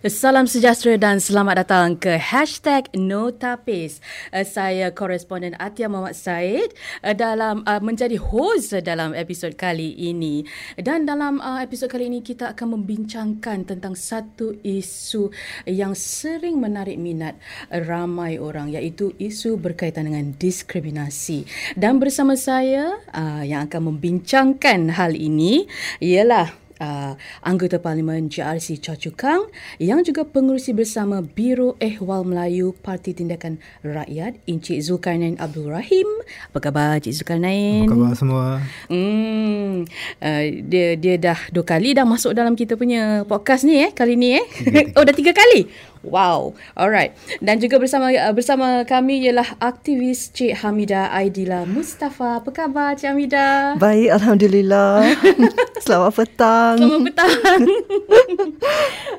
Salam sejahtera dan selamat datang ke Hashtag Notapis. Uh, saya koresponden Atia Muhammad Said uh, dalam uh, menjadi host dalam episod kali ini. Dan dalam episod kali ini kita akan membincangkan tentang satu isu yang sering menarik minat ramai orang iaitu isu berkaitan dengan diskriminasi. Dan bersama saya yang akan membincangkan hal ini ialah uh, anggota Parlimen JRC Choa Chu Kang yang juga pengurusi bersama Biro Ehwal Melayu Parti Tindakan Rakyat Encik Zulkarnain Abdul Rahim. Apa khabar Encik Zulkarnain? Apa khabar semua? Hmm, uh, dia dia dah dua kali dah masuk dalam kita punya podcast ni eh kali ni eh. oh dah tiga kali. Wow, alright. Dan juga bersama uh, bersama kami ialah aktivis Cik Hamida Aidila Mustafa. Apa khabar Cik Hamida? Baik, alhamdulillah. Selamat petang. Selamat petang.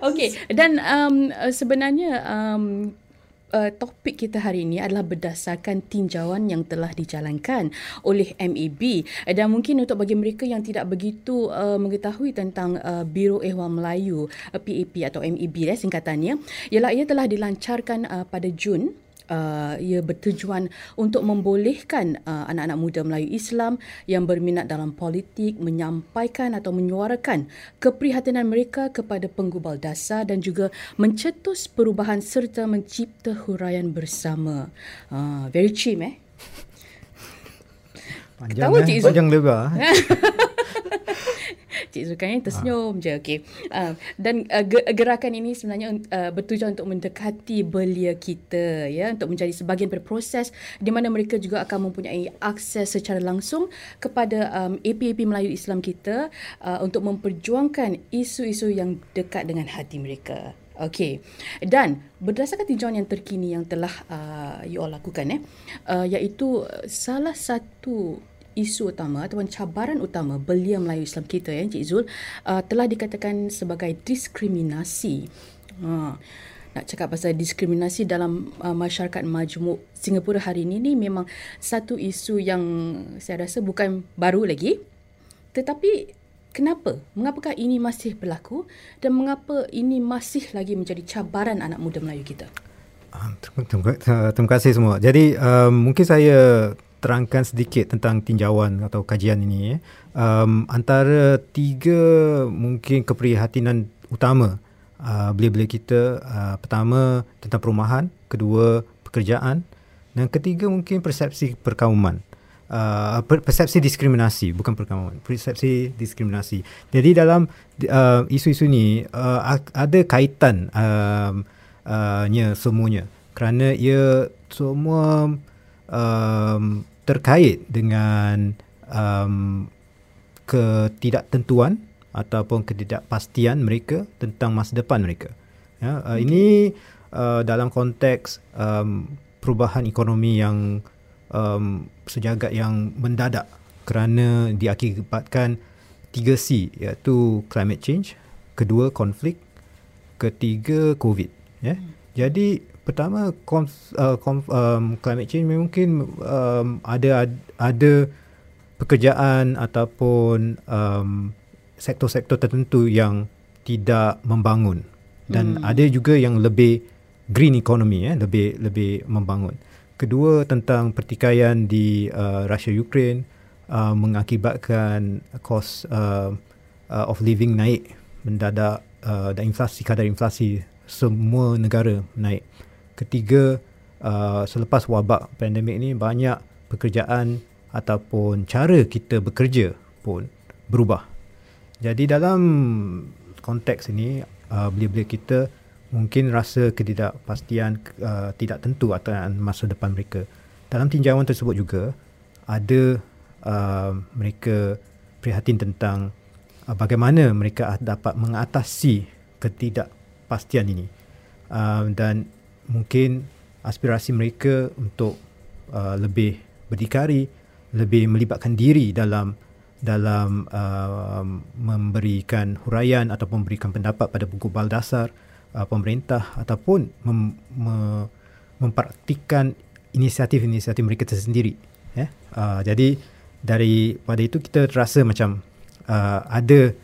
Okey, dan um, sebenarnya um, uh, topik kita hari ini adalah berdasarkan tinjauan yang telah dijalankan oleh MEB dan mungkin untuk bagi mereka yang tidak begitu uh, mengetahui tentang uh, Biro Ehwal Melayu uh, PAP atau MEB eh, singkatannya ialah ia telah dilancarkan uh, pada Jun uh, ia bertujuan untuk membolehkan uh, anak-anak muda Melayu Islam yang berminat dalam politik menyampaikan atau menyuarakan keprihatinan mereka kepada penggubal dasar dan juga mencetus perubahan serta mencipta huraian bersama. Uh, very cheap eh. Panjang, eh? panjang lebar. Cik Zulkarnain tersenyum ha. je. Okay. Uh, dan uh, gerakan ini sebenarnya uh, bertujuan untuk mendekati belia kita ya untuk menjadi sebahagian daripada proses di mana mereka juga akan mempunyai akses secara langsung kepada um, APAP Melayu Islam kita uh, untuk memperjuangkan isu-isu yang dekat dengan hati mereka. Okey. Dan berdasarkan tinjauan yang terkini yang telah uh, you all lakukan eh uh, iaitu salah satu isu utama ataupun cabaran utama belia Melayu Islam kita ya Encik Zul uh, telah dikatakan sebagai diskriminasi. Ha. Nak cakap pasal diskriminasi dalam uh, masyarakat majmuk Singapura hari ini ni memang satu isu yang saya rasa bukan baru lagi. Tetapi kenapa? Mengapakah ini masih berlaku dan mengapa ini masih lagi menjadi cabaran anak muda Melayu kita? Ah, terima, terima kasih semua. Jadi um, mungkin saya terangkan sedikit tentang tinjauan atau kajian ini. Eh. Um, antara tiga mungkin keprihatinan utama uh, belia-belia kita. Uh, pertama tentang perumahan, kedua pekerjaan dan ketiga mungkin persepsi perkauman. Uh, persepsi diskriminasi bukan perkauman persepsi diskriminasi jadi dalam uh, isu-isu ni uh, ada kaitan uh, uh, nya semuanya kerana ia semua um, terkait dengan um, ketidaktentuan ataupun ketidakpastian mereka tentang masa depan mereka. Ya, uh, ini uh, dalam konteks um, perubahan ekonomi yang um, sejagat yang mendadak kerana diakibatkan tiga C iaitu climate change, kedua konflik, ketiga COVID. Ya. Hmm. Jadi pertama konf, uh, konf, um, climate change mungkin um, ada ada pekerjaan ataupun um, sektor-sektor tertentu yang tidak membangun dan hmm. ada juga yang lebih green economy eh lebih lebih membangun. Kedua tentang pertikaian di uh, Russia Ukraine uh, mengakibatkan kos uh, uh, of living naik mendadak uh, dan inflasi kadar inflasi semua negara naik. Ketiga, uh, selepas wabak pandemik ini banyak pekerjaan ataupun cara kita bekerja pun berubah. Jadi dalam konteks ini, uh, belia-belia kita mungkin rasa ketidakpastian uh, tidak tentu atas masa depan mereka. Dalam tinjauan tersebut juga ada uh, mereka prihatin tentang uh, bagaimana mereka dapat mengatasi ketidakpastian ini. Uh, dan mungkin aspirasi mereka untuk uh, lebih berdikari, lebih melibatkan diri dalam dalam uh, memberikan huraian atau memberikan pendapat pada buku bal dasar uh, pemerintah ataupun mem, me, mempraktikkan inisiatif-inisiatif mereka tersendiri. Ya? Uh, jadi daripada itu kita terasa macam uh, ada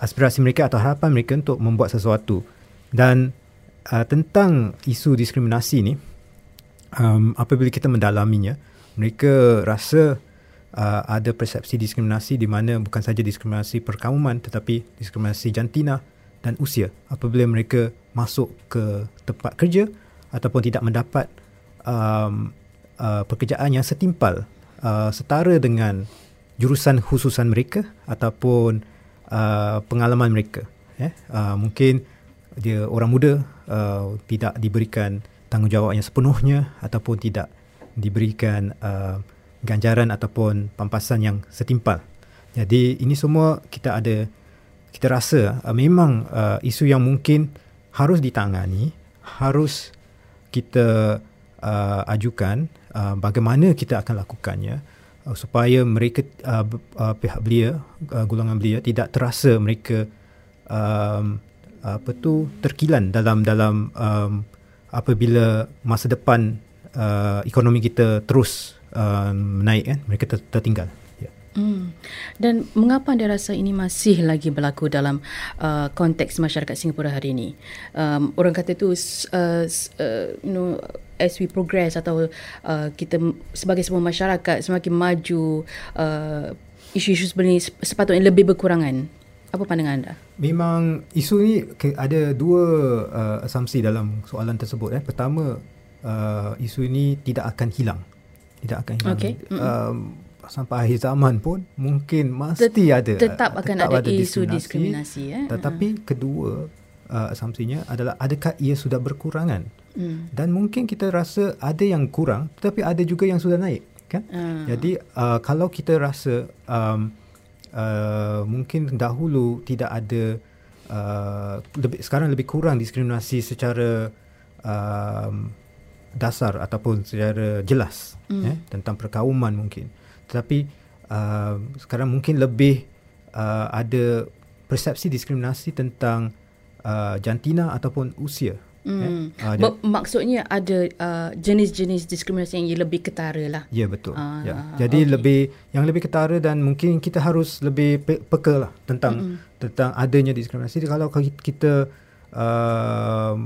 aspirasi mereka atau harapan mereka untuk membuat sesuatu Dan uh, tentang isu diskriminasi ni, um, apabila kita mendalaminya, mereka rasa uh, ada persepsi diskriminasi di mana bukan saja diskriminasi perkauman tetapi diskriminasi jantina dan usia. Apabila mereka masuk ke tempat kerja ataupun tidak mendapat um, uh, pekerjaan yang setimpal uh, setara dengan jurusan khususan mereka ataupun uh, pengalaman mereka eh? Uh, mungkin dia orang muda uh, tidak diberikan tanggungjawab yang sepenuhnya ataupun tidak diberikan uh, ganjaran ataupun pampasan yang setimpal. Jadi ini semua kita ada kita rasa uh, memang uh, isu yang mungkin harus ditangani, harus kita uh, ajukan uh, bagaimana kita akan lakukannya uh, supaya mereka uh, uh, pihak belia uh, golongan belia tidak terasa mereka um, apa tu terkilan dalam dalam um, apabila masa depan uh, ekonomi kita terus uh, naik kan mereka ter- tertinggal ya. Hmm. Dan mengapa anda rasa ini masih lagi berlaku dalam uh, konteks masyarakat Singapura hari ini? Um, orang kata tu, uh, uh, you know, as we progress atau uh, kita sebagai sebuah masyarakat semakin maju, uh, isu-isu sebenarnya sepatutnya lebih berkurangan. Apa pandangan anda? Memang isu ni ada dua uh, asumsi dalam soalan tersebut. Eh. Pertama, uh, isu ini tidak akan hilang. Tidak akan hilang. Okay. Um, sampai akhir zaman pun mungkin mesti Tet- ada. Tetap akan tetap ada, ada isu diskriminasi. eh? Tetapi kedua uh, asumsinya adalah adakah ia sudah berkurangan? Hmm. Dan mungkin kita rasa ada yang kurang tetapi ada juga yang sudah naik. Kan? Uh. Jadi uh, kalau kita rasa um, uh, mungkin dahulu tidak ada uh, lebih sekarang lebih kurang diskriminasi secara um, dasar ataupun secara jelas mm. eh, tentang perkauman mungkin tetapi uh, sekarang mungkin lebih uh, ada persepsi diskriminasi tentang uh, jantina ataupun usia Hmm. Eh? Uh, maksudnya ada uh, jenis-jenis diskriminasi yang lebih ketara lah. Ya betul. Uh, ya. Jadi okay. lebih yang lebih ketara dan mungkin kita harus lebih pe- peka lah tentang mm-hmm. tentang adanya diskriminasi. Kalau kita uh,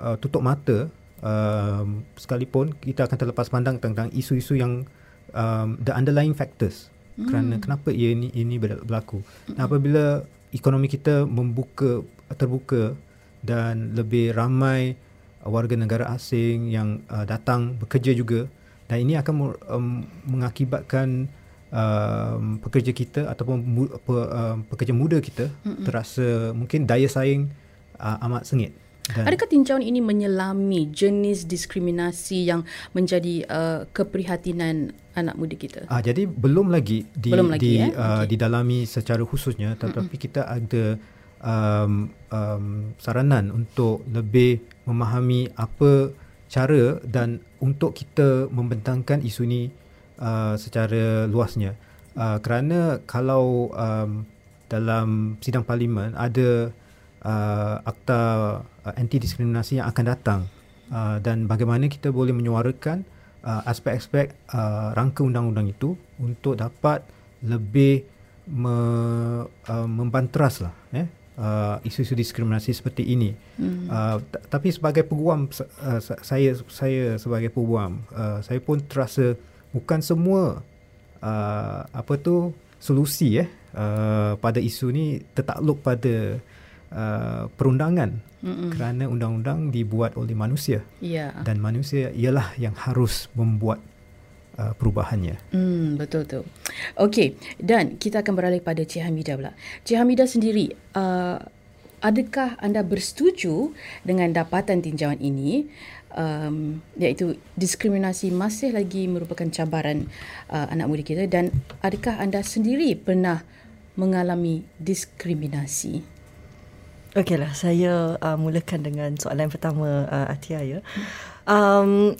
uh, tutup mata uh, sekalipun kita akan terlepas pandang tentang isu-isu yang um, the underlying factors. Mm. Kerana kenapa ia ini ini berlaku. Mm-hmm. apabila ekonomi kita membuka terbuka dan lebih ramai warga negara asing yang uh, datang bekerja juga dan ini akan um, mengakibatkan um, pekerja kita ataupun mu, pe, um, pekerja muda kita Mm-mm. terasa mungkin daya saing uh, amat sengit. Dan Adakah tinjauan ini menyelami jenis diskriminasi yang menjadi uh, keprihatinan anak muda kita? Ah, jadi belum lagi di, belum lagi, di, eh? uh, okay. didalami secara khususnya tetapi Mm-mm. kita ada um, um, saranan untuk lebih memahami apa cara dan untuk kita membentangkan isu ini uh, secara luasnya. Uh, kerana kalau um, dalam sidang parlimen ada uh, akta uh, anti diskriminasi yang akan datang uh, dan bagaimana kita boleh menyuarakan uh, aspek-aspek uh, rangka undang-undang itu untuk dapat lebih me, uh, membanteras lah eh uh, isu-isu diskriminasi seperti ini. Hmm. Uh, t- tapi sebagai peguam uh, saya saya sebagai peguam uh, saya pun terasa bukan semua uh, apa tu solusi eh uh, pada isu ni tertakluk pada uh, perundangan Mm-mm. kerana undang-undang dibuat oleh manusia. Yeah. Dan manusia ialah yang harus membuat Uh, perubahannya. Hmm, betul tu. Okey, dan kita akan beralih pada Cik Hamidah pula. Cik Hamidah sendiri, uh, adakah anda bersetuju dengan dapatan tinjauan ini um, iaitu diskriminasi masih lagi merupakan cabaran uh, anak muda kita dan adakah anda sendiri pernah mengalami diskriminasi? Okeylah, saya uh, mulakan dengan soalan pertama uh, Atia ya. Um,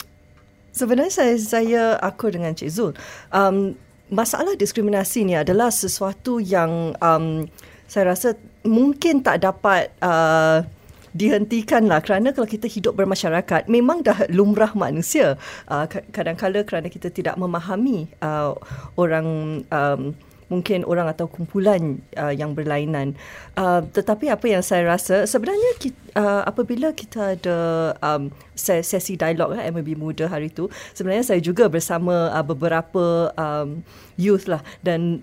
Sebenarnya saya saya aku dengan Cik Zul. Um, masalah diskriminasi ni adalah sesuatu yang um, saya rasa mungkin tak dapat uh, dihentikan lah kerana kalau kita hidup bermasyarakat memang dah lumrah manusia. Uh, kadang-kadang kerana kita tidak memahami uh, orang um, mungkin orang atau kumpulan uh, yang berlainan. Uh, tetapi apa yang saya rasa sebenarnya kita, uh, apabila kita ada um, sesi dialog eh, MLB Muda hari itu, sebenarnya saya juga bersama uh, beberapa um, youth lah dan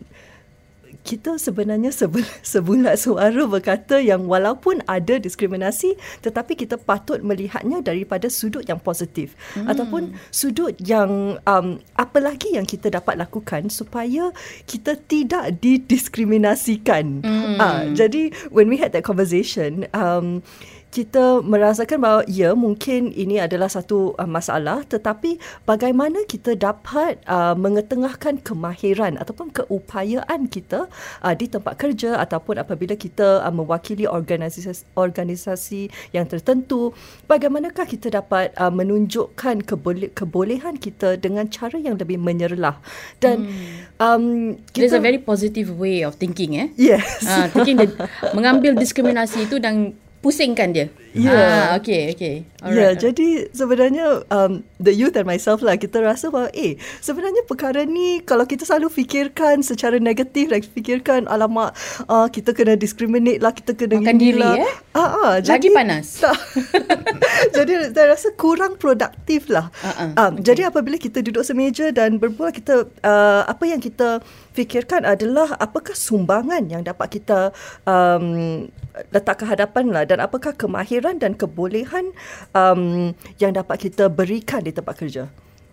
kita sebenarnya sebulat suara berkata yang walaupun ada diskriminasi tetapi kita patut melihatnya daripada sudut yang positif hmm. ataupun sudut yang um, apa lagi yang kita dapat lakukan supaya kita tidak didiskriminasikan. Hmm. Uh, jadi when we had that conversation um, kita merasakan bahawa ya mungkin ini adalah satu uh, masalah tetapi bagaimana kita dapat uh, mengetengahkan kemahiran ataupun keupayaan kita uh, di tempat kerja ataupun apabila kita uh, mewakili organisasi organisasi yang tertentu bagaimanakah kita dapat uh, menunjukkan kebole- kebolehan kita dengan cara yang lebih menyerlah? Dan hmm. um kita, there's a very positive way of thinking eh? Yes. Uh, thinking that mengambil diskriminasi itu dan pusingkan dia. Ya. Yeah. Ah, okay, okay. Ya, yeah, jadi sebenarnya um, the youth and myself lah, kita rasa bahawa eh, sebenarnya perkara ni kalau kita selalu fikirkan secara negatif, like fikirkan alamak, uh, kita kena discriminate lah, kita kena Makan diri lah. eh. Ah, ah, Lagi jadi, panas. jadi saya rasa kurang produktif lah. Uh-uh. Um, okay. Jadi apabila kita duduk semeja dan berbual, kita uh, apa yang kita fikirkan adalah apakah sumbangan yang dapat kita um, letak ke hadapan lah dan apakah kemahiran dan kebolehan um, yang dapat kita berikan di tempat kerja.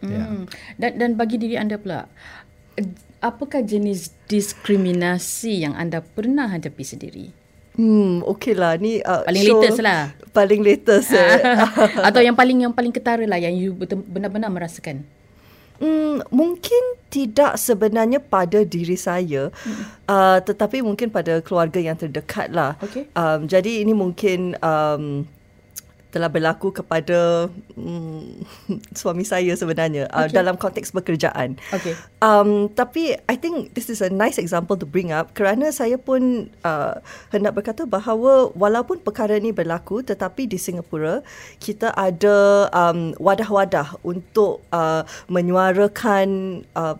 Hmm. Yeah. Dan dan bagi diri anda pula, apakah jenis diskriminasi yang anda pernah hadapi sendiri? Hmm, okeylah ni uh, paling show, latest lah. Paling latest eh. Atau yang paling yang paling ketara lah yang you benar-benar merasakan. Hmm, mungkin tidak sebenarnya pada diri saya, hmm. uh, tetapi mungkin pada keluarga yang terdekat lah. Okay. Um, jadi ini mungkin um, telah berlaku kepada um, suami saya sebenarnya uh, okay. uh, dalam konteks pekerjaan. Okay. Um, tapi I think this is a nice example to bring up kerana saya pun uh, hendak berkata bahawa walaupun perkara ini berlaku tetapi di Singapura kita ada um, wadah-wadah untuk uh, menyuarakan uh,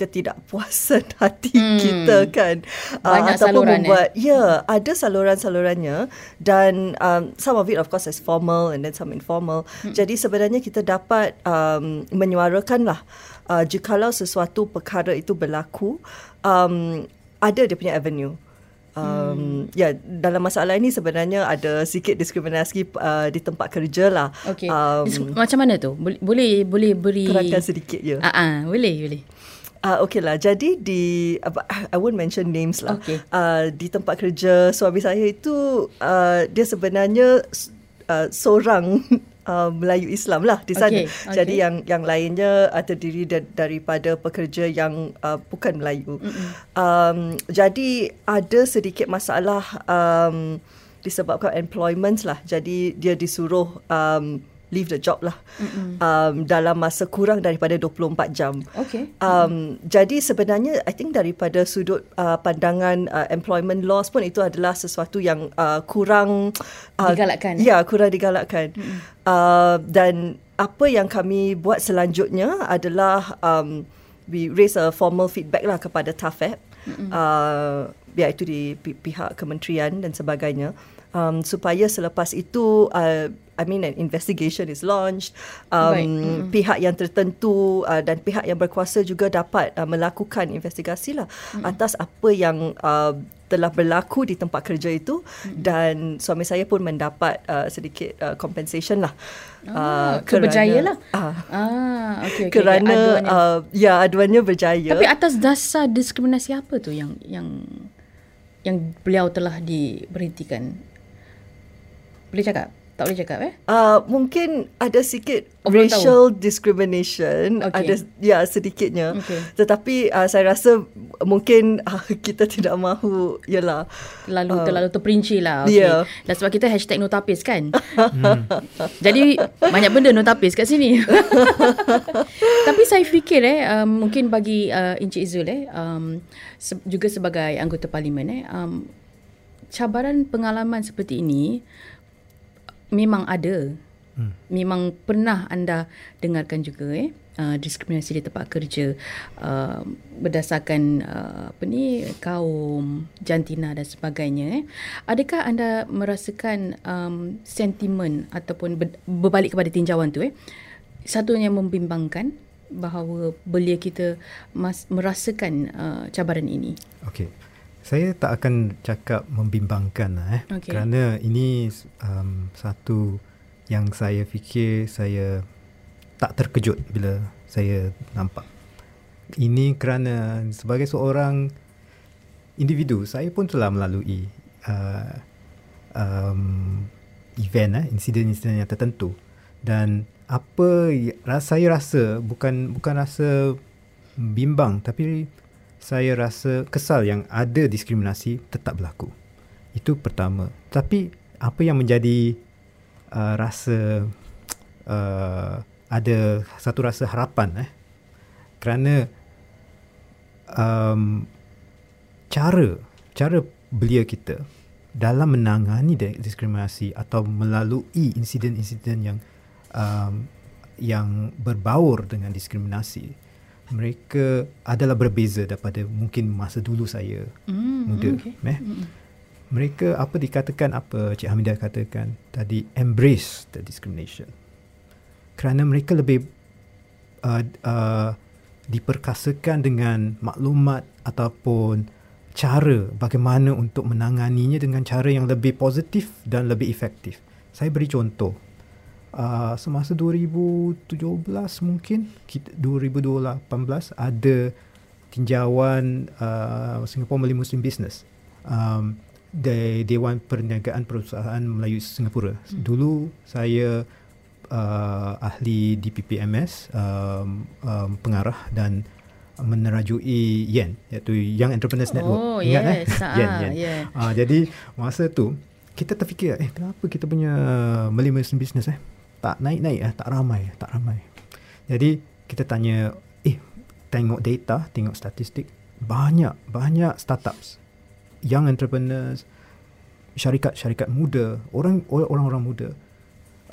ketidakpuasan hati hmm. kita kan banyak uh, ataupun saluran membuat eh? ya ada saluran-salurannya dan um, some of it of course is formal and then some informal hmm. jadi sebenarnya kita dapat um, menyuarakanlah uh, jikalau sesuatu perkara itu berlaku um, ada dia punya avenue Um, hmm. Ya dalam masalah ini sebenarnya ada sikit diskriminasi uh, di tempat kerja lah. Okay. Um, Macam mana tu? Boleh boleh beri. Terangkan sedikit je. Ah, uh-uh, boleh boleh. Uh, okay lah, jadi di, uh, I won't mention names lah. Okay. Uh, di tempat kerja suami saya itu, uh, dia sebenarnya uh, seorang uh, Melayu Islam lah di sana. Okay. Okay. Jadi yang yang lainnya uh, terdiri da- daripada pekerja yang uh, bukan Melayu. Um, jadi ada sedikit masalah um, disebabkan employment lah. Jadi dia disuruh... Um, leave the job lah um, dalam masa kurang daripada 24 jam. Okay. Um, jadi sebenarnya I think daripada sudut uh, pandangan uh, employment laws pun itu adalah sesuatu yang uh, kurang uh, digalakkan. Ya, kurang digalakkan. Uh, dan apa yang kami buat selanjutnya adalah um, we raise a formal feedback lah kepada TAFEP. Uh, biar itu di pihak kementerian dan sebagainya um, supaya selepas itu uh, I mean an investigation is launched um, right. mm-hmm. pihak yang tertentu uh, dan pihak yang berkuasa juga dapat uh, melakukan investigasi lah mm-hmm. atas apa yang uh, telah berlaku di tempat kerja itu mm-hmm. dan suami saya pun mendapat uh, sedikit uh, compensation lah Ah, uh, berjaya lah. Ah, ah okay, okay. Kerana aduannya. Uh, ya aduannya berjaya. Tapi atas dasar diskriminasi apa tu yang yang yang beliau telah diberhentikan? Boleh cakap? Tak boleh cakap eh? Uh, mungkin ada sikit oh, racial tahu. discrimination. Okay. Ada ya sedikitnya. Okay. Tetapi uh, saya rasa mungkin uh, kita tidak mahu ialah terlalu uh, terlalu terperinci lah. Okay. Yeah. Dan sebab kita hashtag notapis kan. hmm. Jadi banyak benda notapis kat sini. Tapi saya fikir eh um, mungkin bagi uh, Encik Izul eh um, se- juga sebagai anggota parlimen eh um, cabaran pengalaman seperti ini memang ada Hmm. Memang pernah anda dengarkan juga eh uh, diskriminasi di tempat kerja uh, berdasarkan uh, apa ni kaum jantina dan sebagainya eh. Adakah anda merasakan um, sentimen ataupun ber, berbalik kepada tinjauan tu eh satu yang membimbangkan bahawa belia kita mas, merasakan uh, cabaran ini? Okey. Saya tak akan cakap membimbangkan lah, eh okay. kerana ini um, satu yang saya fikir saya tak terkejut bila saya nampak. Ini kerana sebagai seorang individu, saya pun telah melalui uh, um, event, eh, insiden-insiden yang tertentu. Dan apa saya rasa bukan bukan rasa bimbang tapi saya rasa kesal yang ada diskriminasi tetap berlaku. Itu pertama. Tapi apa yang menjadi uh, rasa uh, ada satu rasa harapan eh kerana um, cara cara belia kita dalam menangani diskriminasi atau melalui insiden-insiden yang um, yang berbaur dengan diskriminasi mereka adalah berbeza daripada mungkin masa dulu saya mm, muda okay. eh mm mereka apa dikatakan apa Cik Hamidah katakan tadi embrace the discrimination kerana mereka lebih uh, uh, diperkasakan dengan maklumat ataupun cara bagaimana untuk menanganinya dengan cara yang lebih positif dan lebih efektif. Saya beri contoh. Uh, semasa 2017 mungkin 2018 ada tinjauan uh, Singapore Malay Muslim Business. Um, dari Dewan Perniagaan Perusahaan Melayu Singapura. Hmm. Dulu saya uh, ahli DPPMS, um, um, pengarah dan menerajui YEN iaitu Young Entrepreneurs Network. Oh, Ingat eh? yes. eh? YEN, YEN. Yeah. Uh, jadi masa tu kita terfikir eh kenapa kita punya Malay Muslim Business eh tak naik-naik eh tak ramai tak ramai. Jadi kita tanya eh tengok data, tengok statistik banyak banyak startups young entrepreneurs, syarikat-syarikat muda, orang orang-orang muda,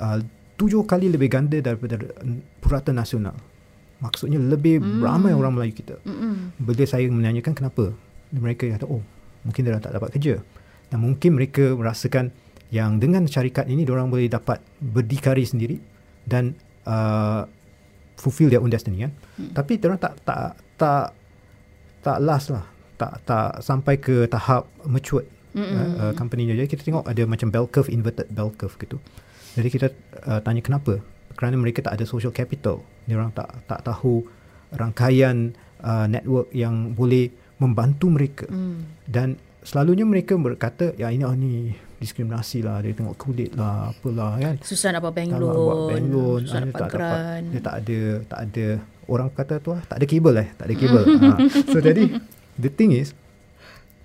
uh, tujuh kali lebih ganda daripada purata nasional. Maksudnya lebih mm. ramai orang Melayu kita. Mm-mm. Bila saya menanyakan kenapa, mereka kata, oh mungkin dia tak dapat kerja. Dan mungkin mereka merasakan yang dengan syarikat ini, orang boleh dapat berdikari sendiri dan uh, fulfill their own destiny. Kan? Mm. Tapi orang tak, tak, tak, tak last lah tak tak sampai ke tahap mature uh, uh, company Jadi kita tengok ada macam bell curve inverted bell curve gitu. Jadi kita uh, tanya kenapa? Kerana mereka tak ada social capital. Dia orang tak tak tahu rangkaian uh, network yang boleh membantu mereka. Mm. Dan selalunya mereka berkata ya ini oh, ni diskriminasi lah dia tengok kulit lah apalah kan. Susah nak buat bank loan buat bank loan susah dapat tak dapat dia tak ada tak ada orang kata tu lah tak ada kabel eh tak ada kabel. Ha. so jadi the thing is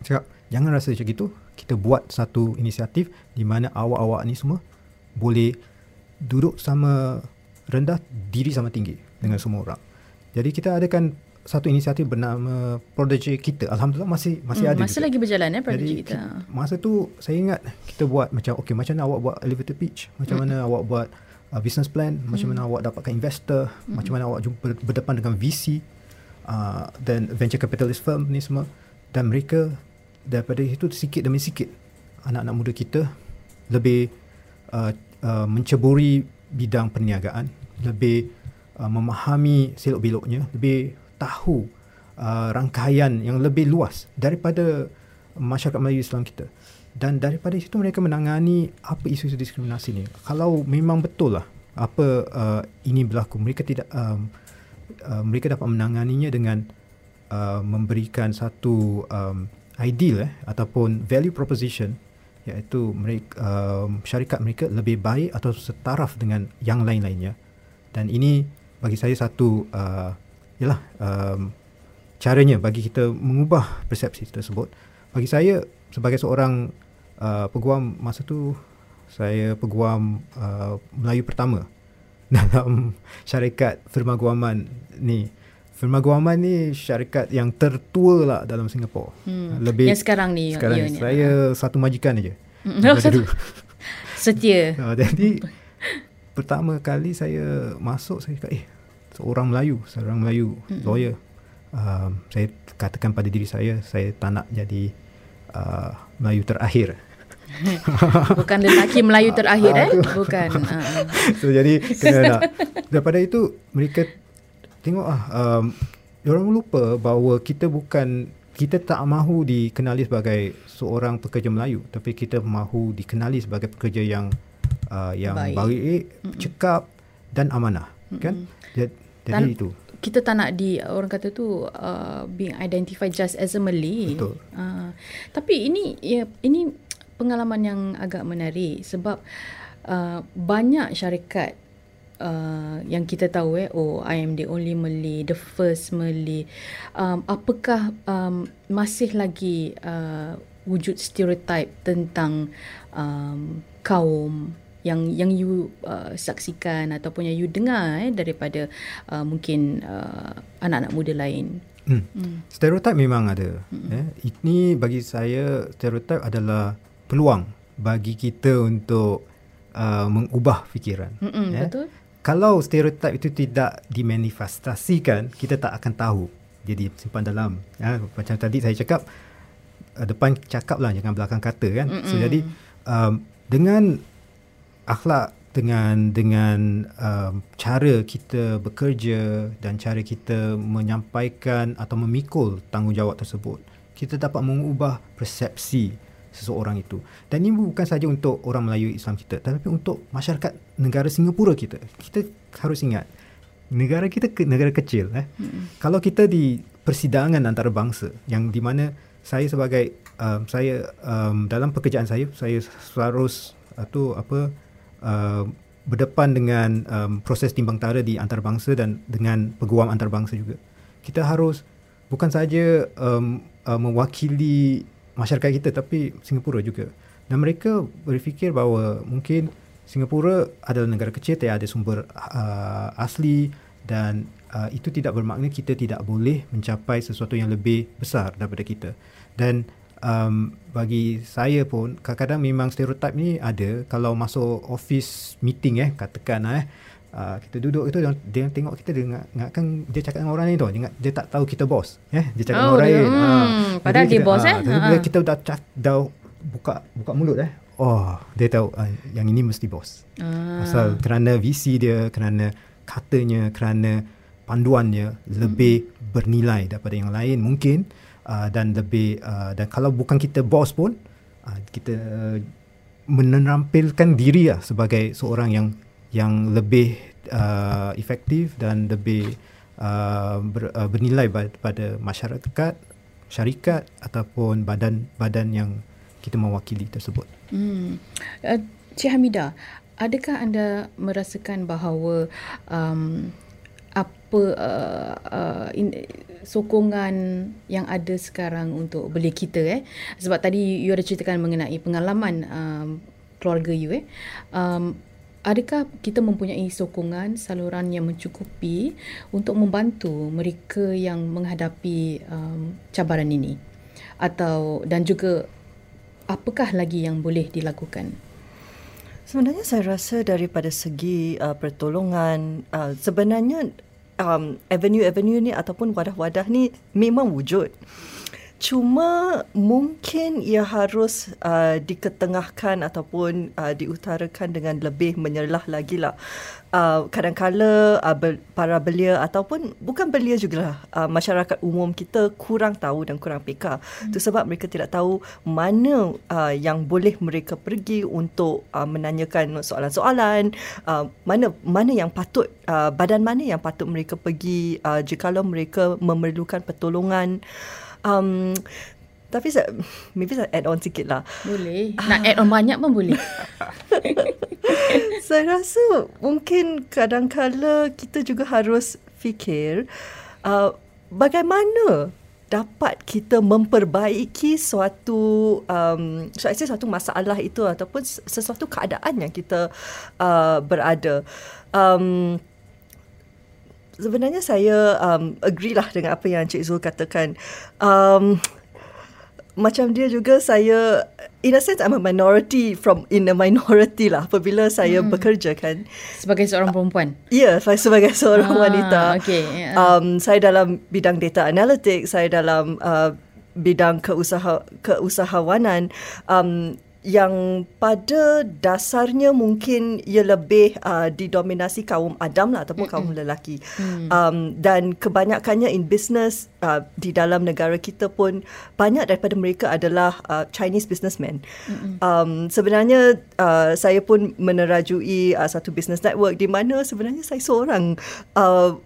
cakap jangan rasa macam gitu. Kita buat satu inisiatif di mana awak-awak ni semua boleh duduk sama rendah diri sama tinggi dengan semua orang. Jadi kita adakan satu inisiatif bernama Prodigy kita. Alhamdulillah masih masih hmm, ada masih lagi berjalan ya Prodigy kita? masa tu saya ingat kita buat macam okey macam mana awak buat elevator pitch? Macam hmm. mana awak buat uh, business plan? Macam hmm. mana awak dapatkan investor? Hmm. macam mana awak jumpa berdepan dengan VC uh, dan venture capitalist firm ni semua. Dan mereka daripada itu sikit demi sikit anak-anak muda kita lebih uh, uh, menceburi bidang perniagaan lebih uh, memahami selok beloknya lebih tahu uh, rangkaian yang lebih luas daripada masyarakat Melayu Islam kita. Dan daripada itu mereka menangani apa isu-isu diskriminasi ni. Kalau memang betul lah apa uh, ini berlaku mereka tidak um, uh, mereka dapat menanganinya dengan uh, memberikan satu um, ideal eh, ataupun value proposition iaitu mereka um, syarikat mereka lebih baik atau setaraf dengan yang lain-lainnya. Dan ini bagi saya satu uh, yalah um, caranya bagi kita mengubah persepsi tersebut bagi saya sebagai seorang uh, peguam masa tu saya peguam uh, Melayu pertama dalam syarikat firma guaman ni. Firma guaman ni syarikat yang tertua lah dalam Singapura. Hmm. Lebih yang sekarang ni sekarang ianya. saya satu majikan aja. Hmm. Setia. Uh, jadi pertama kali saya masuk saya cakap eh seorang Melayu, seorang Melayu mm-hmm. lawyer. Um, saya katakan pada diri saya saya tak nak jadi uh, Melayu terakhir. Bukan lelaki Melayu terakhir eh? Bukan. Uh. so jadi kena nak. Daripada itu mereka tengok ah um, orang lupa bahawa kita bukan kita tak mahu dikenali sebagai seorang pekerja Melayu tapi kita mahu dikenali sebagai pekerja yang uh, yang baik, baik cekap dan amanah Mm-mm. kan jadi, jadi itu kita tak nak di orang kata tu uh, being identified just as a Malay. Betul. Uh, tapi ini ya ini pengalaman yang agak menarik sebab uh, banyak syarikat uh, yang kita tahu eh oh I am the only Malay, the first Malay. Um, apakah um, masih lagi uh, wujud stereotype tentang um, kaum yang yang you uh, saksikan ataupun yang you dengar eh daripada uh, mungkin uh, anak-anak muda lain. Hmm. Hmm. Stereotip memang ada. Hmm. Eh. Ini bagi saya stereotip adalah peluang bagi kita untuk uh, mengubah fikiran. Hmm, eh. Betul. Kalau stereotip itu tidak dimanifestasikan, kita tak akan tahu. Jadi simpan dalam. Ya. Macam tadi saya cakap, uh, depan cakap lah jangan belakang kata kan. Hmm. So jadi um, dengan akhlak dengan dengan um, cara kita bekerja dan cara kita menyampaikan atau memikul tanggungjawab tersebut kita dapat mengubah persepsi seseorang itu. Dan ini bukan saja untuk orang Melayu Islam kita tetapi untuk masyarakat negara Singapura kita. Kita harus ingat negara kita ke, negara kecil eh? Hmm. kalau kita di persidangan antarabangsa yang di mana saya sebagai um, saya um, dalam pekerjaan saya saya harus atau apa uh, berdepan dengan um, proses timbang tara di antarabangsa dan dengan peguam antarabangsa juga. Kita harus bukan saja um, uh, mewakili masyarakat kita tapi Singapura juga. Dan mereka berfikir bahawa mungkin Singapura adalah negara kecil, tidak ada sumber uh, asli dan uh, itu tidak bermakna kita tidak boleh mencapai sesuatu yang lebih besar daripada kita. Dan um, bagi saya pun kadang-kadang memang stereotip ni ada. Kalau masuk office meeting eh katakan eh uh, kita duduk itu dia tengok kita dia ingatkan dia cakap dengan orang lain tu dia, dia tak tahu kita bos eh dia cakap oh, dengan orang lain. hmm, uh, padahal dia bos uh, eh? uh, kita dah cak, dah buka buka mulut eh oh dia tahu uh, yang ini mesti bos. Uh. asal kerana visi dia kerana katanya kerana panduannya lebih hmm. bernilai daripada yang lain mungkin uh, dan lebih uh, dan kalau bukan kita bos pun uh, kita uh, menampilkan diri lah sebagai seorang yang yang lebih uh, efektif dan lebih uh, ber, uh, bernilai pada masyarakat syarikat ataupun badan-badan yang kita mewakili tersebut. Hmm. Uh, Cik Hamidah, adakah anda merasakan bahawa um, apa uh, uh, in, sokongan yang ada sekarang untuk belia kita eh? Sebab tadi you ada ceritakan mengenai pengalaman um, keluarga you eh? Um, adakah kita mempunyai sokongan saluran yang mencukupi untuk membantu mereka yang menghadapi um, cabaran ini? Atau dan juga apakah lagi yang boleh dilakukan Sebenarnya saya rasa daripada segi uh, pertolongan uh, sebenarnya um, avenue-avenue ni ataupun wadah-wadah ni memang wujud. Cuma mungkin ia harus uh, diketengahkan ataupun uh, diutarakan dengan lebih menyelah lagi lah. Uh, kadang-kala uh, para belia ataupun bukan belia juga uh, masyarakat umum kita kurang tahu dan kurang peka. Itu hmm. sebab mereka tidak tahu mana uh, yang boleh mereka pergi untuk uh, menanyakan soalan-soalan, uh, mana mana yang patut uh, badan mana yang patut mereka pergi uh, jikalau mereka memerlukan pertolongan. Um, tapi saya, maybe saya add on sikit lah. Boleh. Nak add on banyak pun boleh. saya rasa mungkin kadang-kala kita juga harus fikir uh, bagaimana dapat kita memperbaiki suatu um, saya suatu masalah itu ataupun sesuatu keadaan yang kita uh, berada. Um, sebenarnya saya um, agree lah dengan apa yang Cik Zul katakan. Um, macam dia juga saya in a sense I'm a minority from in a minority lah apabila saya hmm. bekerja kan sebagai seorang perempuan. Ya, yeah, sebagai seorang ah, wanita. Okay. Yeah. Um saya dalam bidang data analytics, saya dalam uh, bidang keusaha keusahawanan um yang pada dasarnya mungkin ia lebih uh, didominasi kaum Adam lah ataupun kaum lelaki. Mm. Um, dan kebanyakannya in business uh, di dalam negara kita pun banyak daripada mereka adalah uh, Chinese businessmen. Um, sebenarnya uh, saya pun menerajui uh, satu business network di mana sebenarnya saya seorang uh,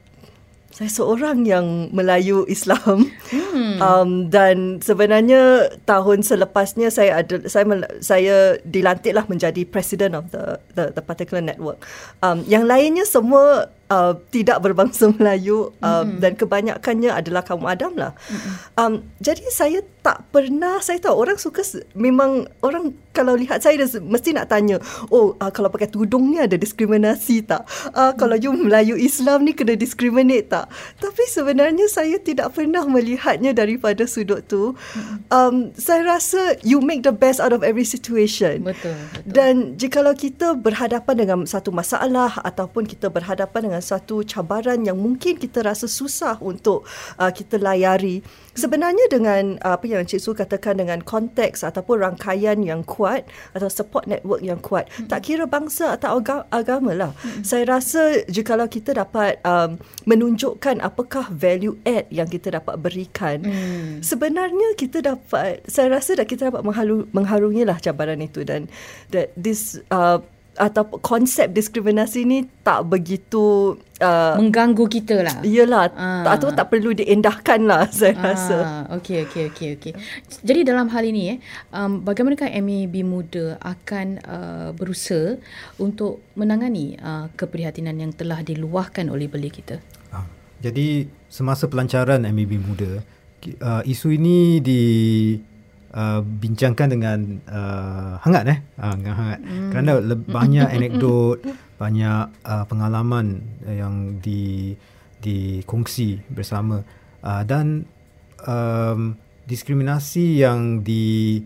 saya seorang yang Melayu Islam hmm. um, dan sebenarnya tahun selepasnya saya ada saya saya dilantiklah menjadi president of the the, the particular network. Um, yang lainnya semua uh, tidak berbangsa Melayu uh, mm-hmm. dan kebanyakannya adalah kaum Adam lah. Mm-hmm. Um, jadi saya tak pernah saya tahu orang suka memang orang kalau lihat saya mesti nak tanya, oh uh, kalau pakai tudung ni ada diskriminasi tak? Uh, kalau you Melayu Islam ni kena discriminate tak? Tapi sebenarnya saya tidak pernah melihatnya daripada sudut tu. Mm-hmm. Um, saya rasa you make the best out of every situation. Betul. betul. Dan jikalau kita berhadapan dengan satu masalah ataupun kita berhadapan dengan dengan satu cabaran yang mungkin kita rasa susah untuk uh, kita layari. Sebenarnya dengan uh, apa yang Cik Su katakan dengan konteks ataupun rangkaian yang kuat atau support network yang kuat, hmm. tak kira bangsa atau agama lah. Hmm. Saya rasa jikalau kita dapat um, menunjukkan apakah value add yang kita dapat berikan, hmm. sebenarnya kita dapat, saya rasa dah kita dapat mengharungi lah cabaran itu dan that this uh, atau konsep diskriminasi ni tak begitu uh, mengganggu kita lah. Iyalah, uh. atau tak perlu diendahkan lah saya uh. rasa. Okey, okey, okey, okey. Jadi dalam hal ini eh, um, bagaimanakah MAB Muda akan uh, berusaha untuk menangani uh, keprihatinan yang telah diluahkan oleh belia kita? Uh, jadi semasa pelancaran MAB Muda, uh, isu ini di uh, bincangkan dengan uh, hangat eh uh, dengan hangat mm. kerana le- banyak anekdot banyak uh, pengalaman yang di dikongsi bersama uh, dan um, diskriminasi yang di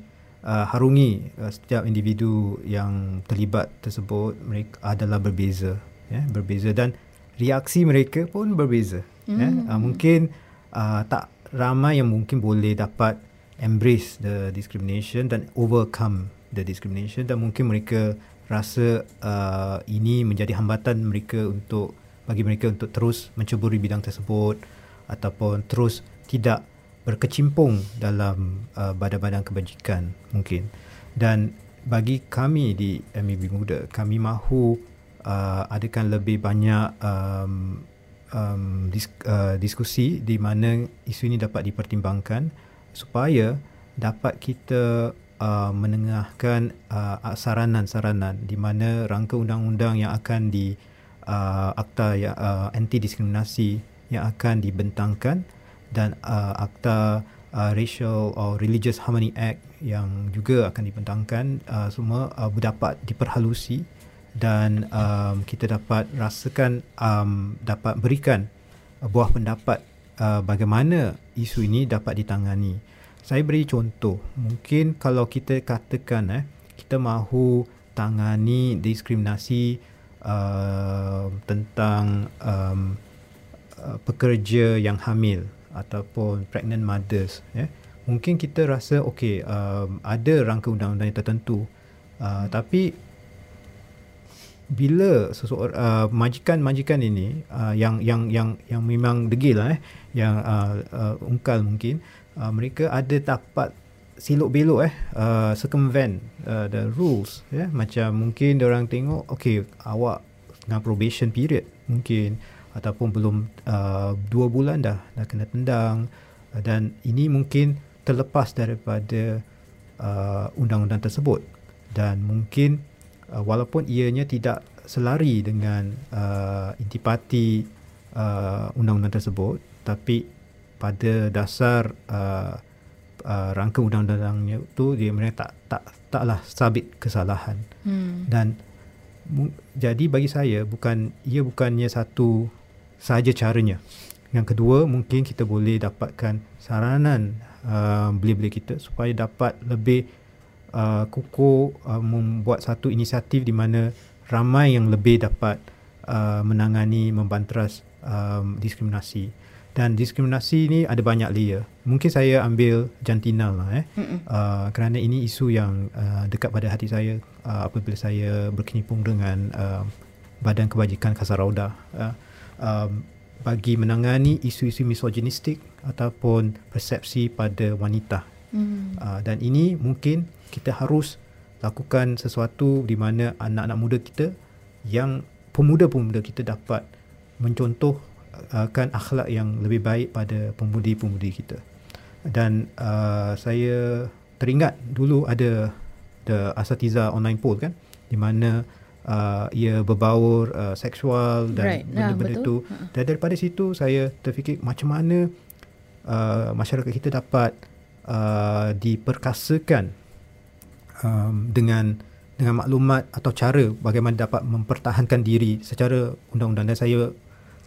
uh, harungi uh, setiap individu yang terlibat tersebut mereka adalah berbeza ya yeah, berbeza dan reaksi mereka pun berbeza mm. ya yeah. uh, mungkin uh, tak ramai yang mungkin boleh dapat embrace the discrimination dan overcome the discrimination dan mungkin mereka rasa uh, ini menjadi hambatan mereka untuk bagi mereka untuk terus mencuburi bidang tersebut ataupun terus tidak berkecimpung dalam uh, badan-badan kebajikan mungkin. Dan bagi kami di MAB Muda kami mahu uh, adakan lebih banyak um, um, dis- uh, diskusi di mana isu ini dapat dipertimbangkan supaya dapat kita uh, menengahkan uh, saranan-saranan di mana rangka undang-undang yang akan di uh, akta ya, uh, anti diskriminasi yang akan dibentangkan dan uh, akta uh, racial or religious harmony act yang juga akan dibentangkan uh, semua uh, dapat diperhalusi dan um, kita dapat rasakan um, dapat berikan buah pendapat uh, bagaimana isu ini dapat ditangani. Saya beri contoh. Mungkin kalau kita katakan eh kita mahu tangani diskriminasi uh, tentang um, uh, pekerja yang hamil ataupun pregnant mothers ya. Mungkin kita rasa okey um, ada rangka undang-undang yang tertentu. Uh, tapi bila seseorang uh, majikan-majikan ini uh, yang yang yang yang memang degil lah eh yang uh, uh, ungkal mungkin uh, mereka ada dapat silok belok eh uh, circumvent uh, the rules ya yeah? macam mungkin orang tengok okey awak dengan probation period mungkin ataupun belum uh, dua bulan dah dah kena tendang uh, dan ini mungkin terlepas daripada uh, undang-undang tersebut dan mungkin uh, walaupun ianya tidak selari dengan uh, intipati uh, undang-undang tersebut tapi pada dasar uh, uh, rangka undang-undangnya itu dia mereka tak tak taklah sabit kesalahan hmm. dan mu, jadi bagi saya bukan ia bukannya satu saja caranya yang kedua mungkin kita boleh dapatkan saranan uh, belia-belia kita supaya dapat lebih uh, kukuh uh, membuat satu inisiatif di mana ramai yang lebih dapat uh, menangani membanteras um, diskriminasi dan diskriminasi ini ada banyak layer. Mungkin saya ambil jantinal lah eh. Uh, kerana ini isu yang uh, dekat pada hati saya uh, apabila saya berkenimpung dengan uh, Badan Kebajikan Kasarauda uh, um, bagi menangani isu-isu misoginistik ataupun persepsi pada wanita. Mm. Uh, dan ini mungkin kita harus lakukan sesuatu di mana anak-anak muda kita yang pemuda-pemuda kita dapat mencontoh akan akhlak yang lebih baik pada pemudi-pemudi kita. Dan uh, saya teringat dulu ada the Asatiza online poll kan di mana uh, ia berbaur uh, seksual dan right. benda-benda itu. Ha. Dan daripada situ saya terfikir macam mana uh, masyarakat kita dapat uh, diperkasakan um, dengan dengan maklumat atau cara bagaimana dapat mempertahankan diri secara undang-undang. Dan saya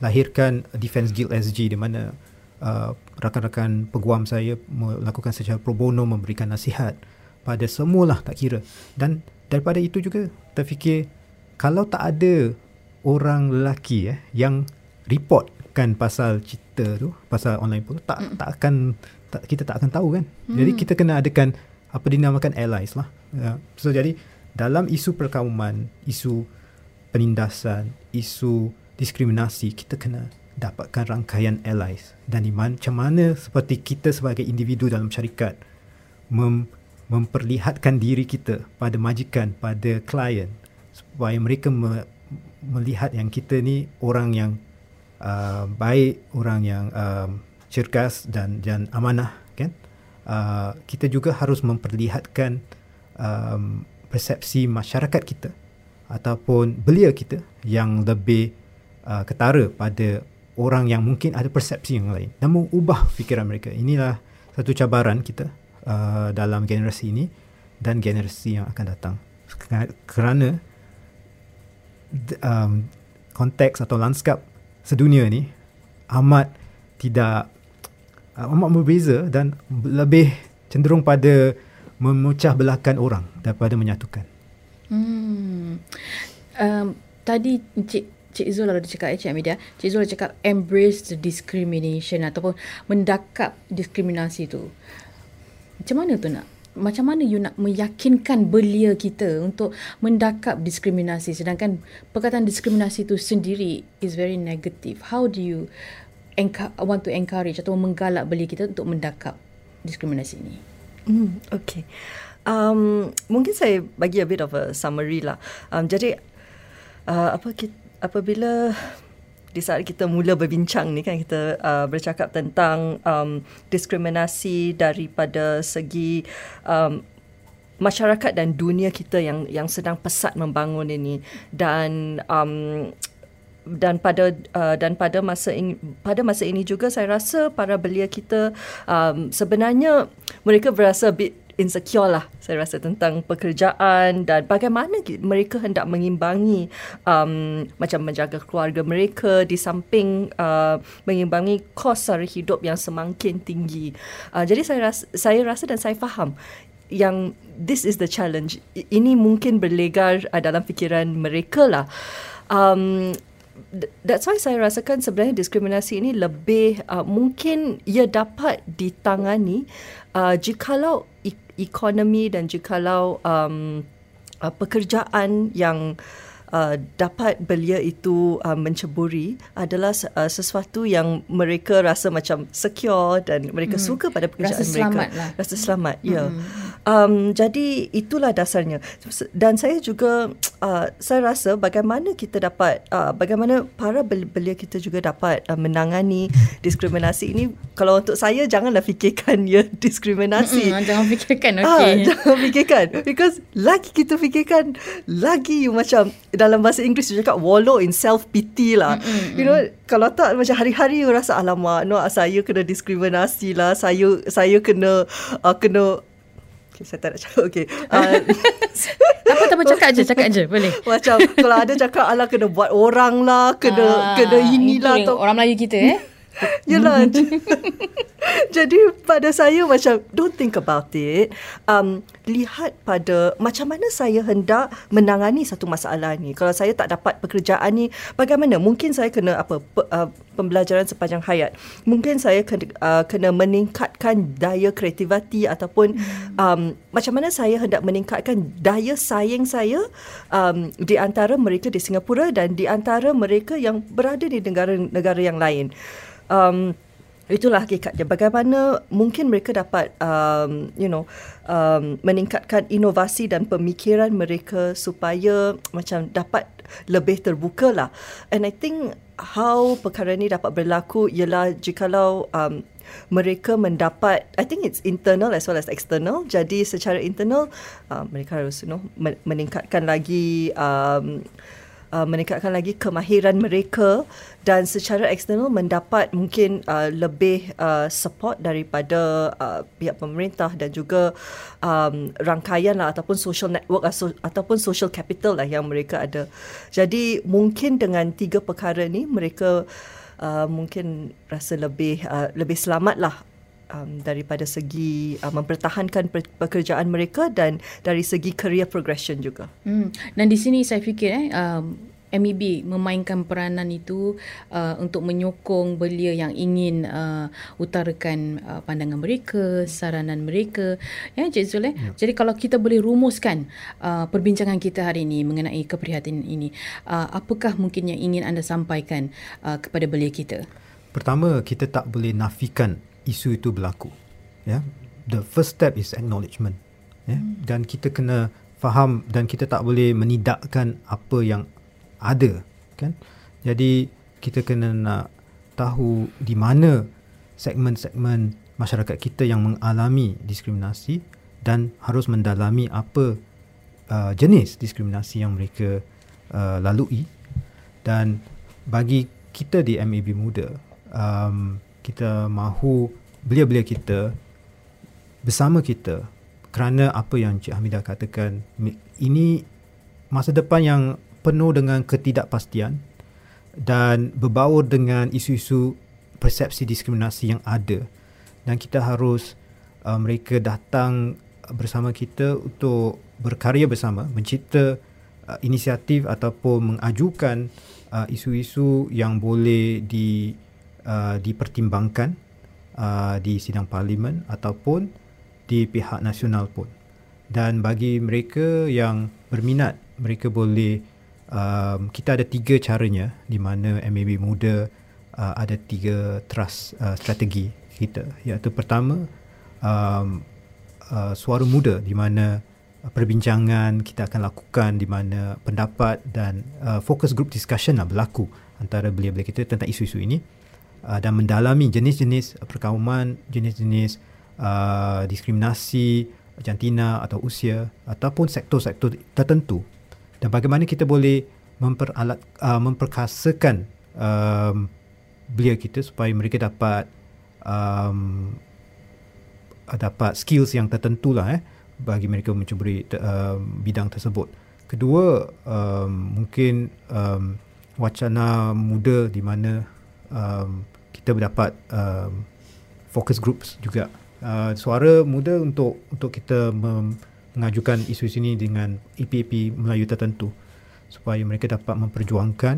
lahirkan Defense Guild SG di mana uh, rakan-rakan peguam saya melakukan secara pro bono memberikan nasihat pada semualah tak kira. Dan daripada itu juga terfikir kalau tak ada orang lelaki eh yang reportkan pasal cerita tu pasal online pun tak mm. tak akan tak, kita tak akan tahu kan mm. jadi kita kena adakan apa dinamakan allies lah uh, so jadi dalam isu perkauman isu penindasan isu diskriminasi kita kena dapatkan rangkaian allies dan di mana, macam mana seperti kita sebagai individu dalam syarikat mem, memperlihatkan diri kita pada majikan pada klien supaya mereka me, melihat yang kita ni orang yang uh, baik orang yang um, cergas dan dan amanah kan uh, kita juga harus memperlihatkan um, persepsi masyarakat kita ataupun belia kita yang lebih uh, ketara pada orang yang mungkin ada persepsi yang lain dan mengubah fikiran mereka. Inilah satu cabaran kita uh, dalam generasi ini dan generasi yang akan datang. Kerana um, konteks atau lanskap sedunia ni amat tidak amat berbeza dan lebih cenderung pada memecah belahkan orang daripada menyatukan. Hmm. Um, tadi Encik Cik Zul ada cakap eh, Cik Amelia. Cik Zul cakap embrace the discrimination ataupun mendakap diskriminasi tu. Macam mana tu nak? Macam mana you nak meyakinkan belia kita untuk mendakap diskriminasi sedangkan perkataan diskriminasi tu sendiri is very negative. How do you want to encourage atau menggalak belia kita untuk mendakap diskriminasi ini? Hmm, okay. Um, mungkin saya bagi a bit of a summary lah. Um, jadi uh, apa kita apabila di saat kita mula berbincang ni kan kita uh, bercakap tentang um, diskriminasi daripada segi um, masyarakat dan dunia kita yang yang sedang pesat membangun ini. Dan um, dan pada uh, dan pada masa ini pada masa ini juga saya rasa para belia kita um, sebenarnya mereka berasa a bit insecure lah saya rasa tentang pekerjaan dan bagaimana mereka hendak mengimbangi um, macam menjaga keluarga mereka di samping uh, mengimbangi kos sara hidup yang semakin tinggi. Uh, jadi saya rasa, saya rasa dan saya faham yang this is the challenge. Ini mungkin berlegar uh, dalam fikiran mereka lah. Um, that's why saya rasakan sebenarnya diskriminasi ini lebih uh, mungkin ia dapat ditangani uh, jikalau ekonomi dan jikalau um, uh, pekerjaan yang uh, dapat belia itu uh, menceburi adalah uh, sesuatu yang mereka rasa macam secure dan mereka hmm. suka pada pekerjaan rasa mereka. Selamat lah. Rasa selamat. Ya. Hmm. Um, jadi itulah dasarnya. Dan saya juga uh, saya rasa bagaimana kita dapat uh, bagaimana para belia kita juga dapat uh, menangani diskriminasi ini kalau untuk saya janganlah fikirkan ya diskriminasi. Hmm, jangan fikirkan okey. Ah, jangan fikirkan because lagi kita fikirkan lagi you macam dalam bahasa Inggeris dia cakap wallow in self pity lah. Mm-hmm. You know kalau tak macam hari-hari you rasa alamak no saya kena diskriminasi lah. Saya saya kena uh, kena Okay, saya tak nak cakap. Okay. Uh, tak apa, tak apa. Cakap je, cakap je. Boleh. Macam kalau ada cakap, ala kena buat orang lah, kena, ah, kena inilah. Atau... Orang Melayu kita eh. Yelah. Jadi pada saya macam don't think about it. Um, lihat pada macam mana saya hendak menangani satu masalah ni. Kalau saya tak dapat pekerjaan ni, bagaimana? Mungkin saya kena apa pe, uh, pembelajaran sepanjang hayat. Mungkin saya kena, uh, kena meningkatkan daya kreativiti ataupun um, macam mana saya hendak meningkatkan daya saing saya um, di antara mereka di Singapura dan di antara mereka yang berada di negara-negara yang lain. Um, itulah hakikatnya bagaimana mungkin mereka dapat um, you know um, meningkatkan inovasi dan pemikiran mereka supaya macam dapat lebih terbuka lah. And I think how perkara ni dapat berlaku ialah jikalau um, mereka mendapat I think it's internal as well as external. Jadi secara internal uh, mereka harus you know meningkatkan lagi um, uh, meningkatkan lagi kemahiran mereka dan secara eksternal mendapat mungkin uh, lebih uh, support daripada uh, pihak pemerintah dan juga um, rangkaian lah ataupun social network atau, ataupun social capital lah yang mereka ada. Jadi mungkin dengan tiga perkara ni mereka uh, mungkin rasa lebih uh, lebih selamat lah um, daripada segi uh, mempertahankan pekerjaan mereka dan dari segi career progression juga. Hmm. Dan di sini saya fikir eh um, MEB memainkan peranan itu uh, untuk menyokong belia yang ingin uh, utarakan uh, pandangan mereka, saranan mereka. Ya, Cik Zul. Eh? Ya. Jadi kalau kita boleh rumuskan uh, perbincangan kita hari ini mengenai keprihatinan ini, uh, apakah mungkin yang ingin anda sampaikan uh, kepada belia kita? Pertama, kita tak boleh nafikan isu itu berlaku. Ya, the first step is acknowledgement. Ya, hmm. dan kita kena faham dan kita tak boleh menidakkan apa yang ada kan? Jadi kita kena nak tahu di mana segmen-segmen masyarakat kita yang mengalami diskriminasi dan harus mendalami apa uh, jenis diskriminasi yang mereka uh, lalui. Dan bagi kita di MAB Muda um, kita mahu belia-belia kita bersama kita kerana apa yang Cik Hamidah katakan ini masa depan yang penuh dengan ketidakpastian dan berbaur dengan isu-isu persepsi diskriminasi yang ada. Dan kita harus uh, mereka datang bersama kita untuk berkarya bersama mencipta uh, inisiatif ataupun mengajukan uh, isu-isu yang boleh di uh, dipertimbangkan uh, di sidang parlimen ataupun di pihak nasional pun. Dan bagi mereka yang berminat mereka boleh um, kita ada tiga caranya di mana MAB muda uh, ada tiga trust uh, strategi kita. Iaitu pertama um, uh, suara muda di mana perbincangan kita akan lakukan di mana pendapat dan uh, focus group discussion lah berlaku antara belia-belia kita tentang isu-isu ini uh, dan mendalami jenis-jenis perkauman, jenis-jenis uh, diskriminasi jantina atau usia ataupun sektor-sektor tertentu dan bagaimana kita boleh memperalat uh, memperkasakan um, belia kita supaya mereka dapat um, dapat skills yang tertentu lah eh bagi mereka mencuburi uh, bidang tersebut. Kedua um, mungkin um, wacana muda di mana um, kita mendapat um, focus groups juga uh, suara muda untuk untuk kita mem- mengajukan isu ini dengan EPP Melayu tertentu supaya mereka dapat memperjuangkan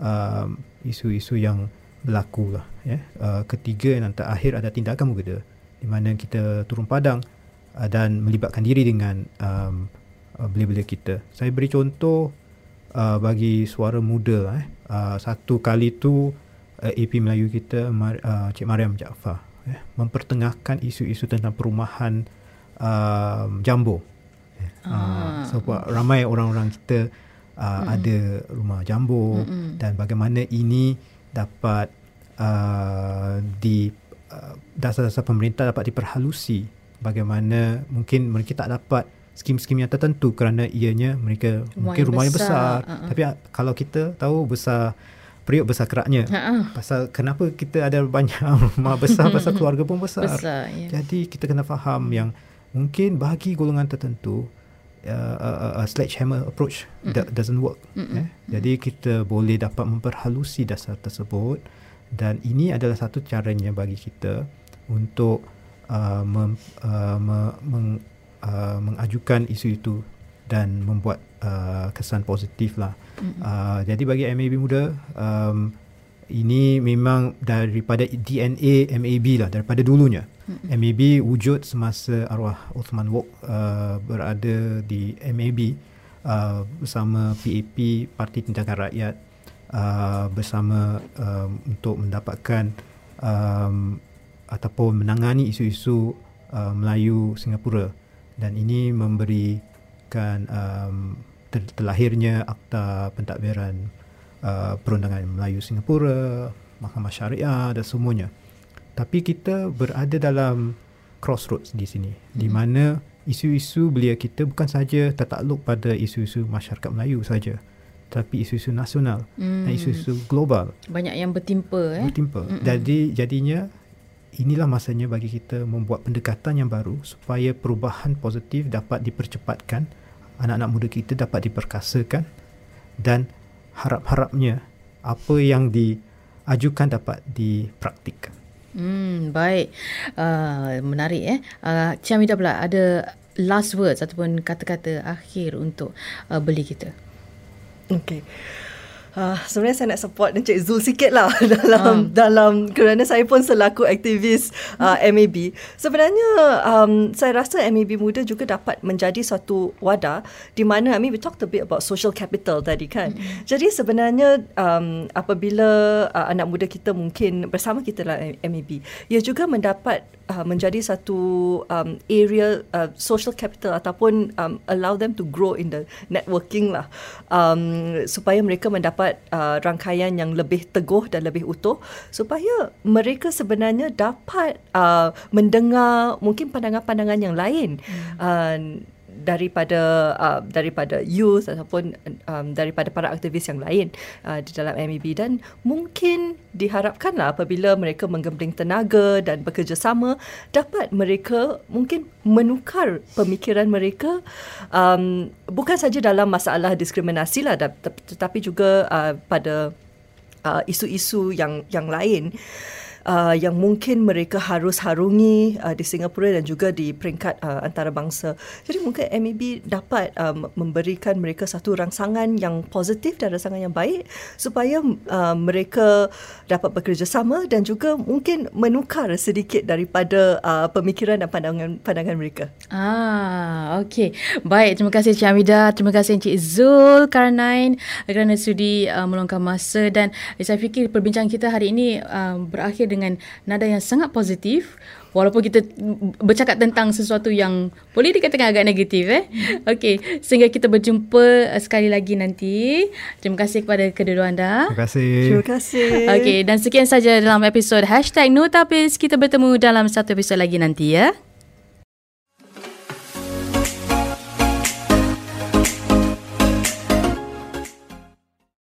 uh, isu-isu yang berlaku lah. Ya. Uh, ketiga dan terakhir ada tindakan muda di mana kita turun padang uh, dan melibatkan diri dengan um, uh, belia-belia kita. Saya beri contoh uh, bagi suara muda. Lah, eh. Uh, satu kali tu uh, AP Melayu kita uh, Cik Mariam Jaafar eh, mempertengahkan isu-isu tentang perumahan uh, jambo. Ah. Uh, so ramai orang-orang kita uh, ada rumah jambo Mm-mm. dan bagaimana ini dapat uh, di uh, dasar-dasar pemerintah dapat diperhalusi bagaimana mungkin mereka tak dapat skim-skim yang tertentu kerana ianya mereka rumah mungkin rumah yang besar, besar. Uh-uh. tapi kalau kita tahu besar periuk besar keraknya uh-uh. pasal kenapa kita ada banyak rumah besar pasal keluarga pun besar, besar yeah. jadi kita kena faham yang mungkin bagi golongan tertentu uh, uh, uh, sledgehammer approach mm-hmm. that doesn't work. Mm-hmm. Eh? Jadi kita boleh dapat memperhalusi dasar tersebut dan ini adalah satu caranya bagi kita untuk uh, mem, uh, me, meng, uh, mengajukan isu itu dan membuat uh, kesan positif lah. Mm-hmm. Uh, jadi bagi MAB muda, um, ini memang daripada DNA MAB lah daripada dulunya. Mm-hmm. MAB wujud semasa arwah Uthman Wok uh, berada di MAB uh, bersama PAP Parti Tindakan Rakyat uh, bersama um, untuk mendapatkan um, ataupun menangani isu-isu uh, Melayu Singapura dan ini memberikan um, ter- terlahirnya akta pentadbiran uh, perundangan Melayu Singapura, Mahkamah Syariah dan semuanya. Tapi kita berada dalam crossroads di sini hmm. di mana isu-isu belia kita bukan saja tertakluk pada isu-isu masyarakat Melayu saja tapi isu-isu nasional hmm. dan isu-isu global banyak yang bertimpa eh bertimpa Mm-mm. jadi jadinya inilah masanya bagi kita membuat pendekatan yang baru supaya perubahan positif dapat dipercepatkan anak-anak muda kita dapat diperkasakan dan harap-harapnya apa yang diajukan dapat dipraktikkan Hmm, baik. Uh, menarik eh. Uh, Cik Amidah pula ada last words ataupun kata-kata akhir untuk uh, beli kita. Okay. Uh, sebenarnya saya nak support Encik Zul sikit lah dalam, uh. dalam kerana saya pun selaku aktivis uh, MAB. Sebenarnya um, saya rasa MAB muda juga dapat menjadi satu wadah di mana, I mean we talked a bit about social capital tadi kan. Mm-hmm. Jadi sebenarnya um, apabila uh, anak muda kita mungkin bersama kita lah MAB, ia juga mendapat uh, menjadi satu um, area uh, social capital ataupun um, allow them to grow in the networking lah um, supaya mereka mendapat uh, rangkaian yang lebih teguh dan lebih utuh supaya mereka sebenarnya dapat uh, mendengar mungkin pandangan-pandangan yang lain hmm. uh, daripada uh, daripada youth ataupun um, daripada para aktivis yang lain uh, di dalam MEB dan mungkin diharapkanlah apabila mereka menggembling tenaga dan bekerjasama dapat mereka mungkin menukar pemikiran mereka um, bukan saja dalam masalah diskriminasi lah tetapi juga uh, pada uh, isu-isu yang yang lain uh, yang mungkin mereka harus harungi uh, di Singapura dan juga di peringkat uh, antarabangsa. Jadi mungkin MEB dapat um, memberikan mereka satu rangsangan yang positif dan rangsangan yang baik supaya uh, mereka dapat bekerjasama dan juga mungkin menukar sedikit daripada uh, pemikiran dan pandangan pandangan mereka. Ah, okey. Baik, terima kasih Cik Amida, terima kasih Encik Zul Karnain kerana sudi uh, meluangkan masa dan saya fikir perbincangan kita hari ini uh, berakhir dengan nada yang sangat positif walaupun kita bercakap tentang sesuatu yang boleh dikatakan agak negatif eh. Okey, sehingga kita berjumpa uh, sekali lagi nanti. Terima kasih kepada kedua-dua anda. Terima kasih. Terima kasih. Okey, dan sekian saja dalam episod #notapis. Kita bertemu dalam satu episod lagi nanti ya.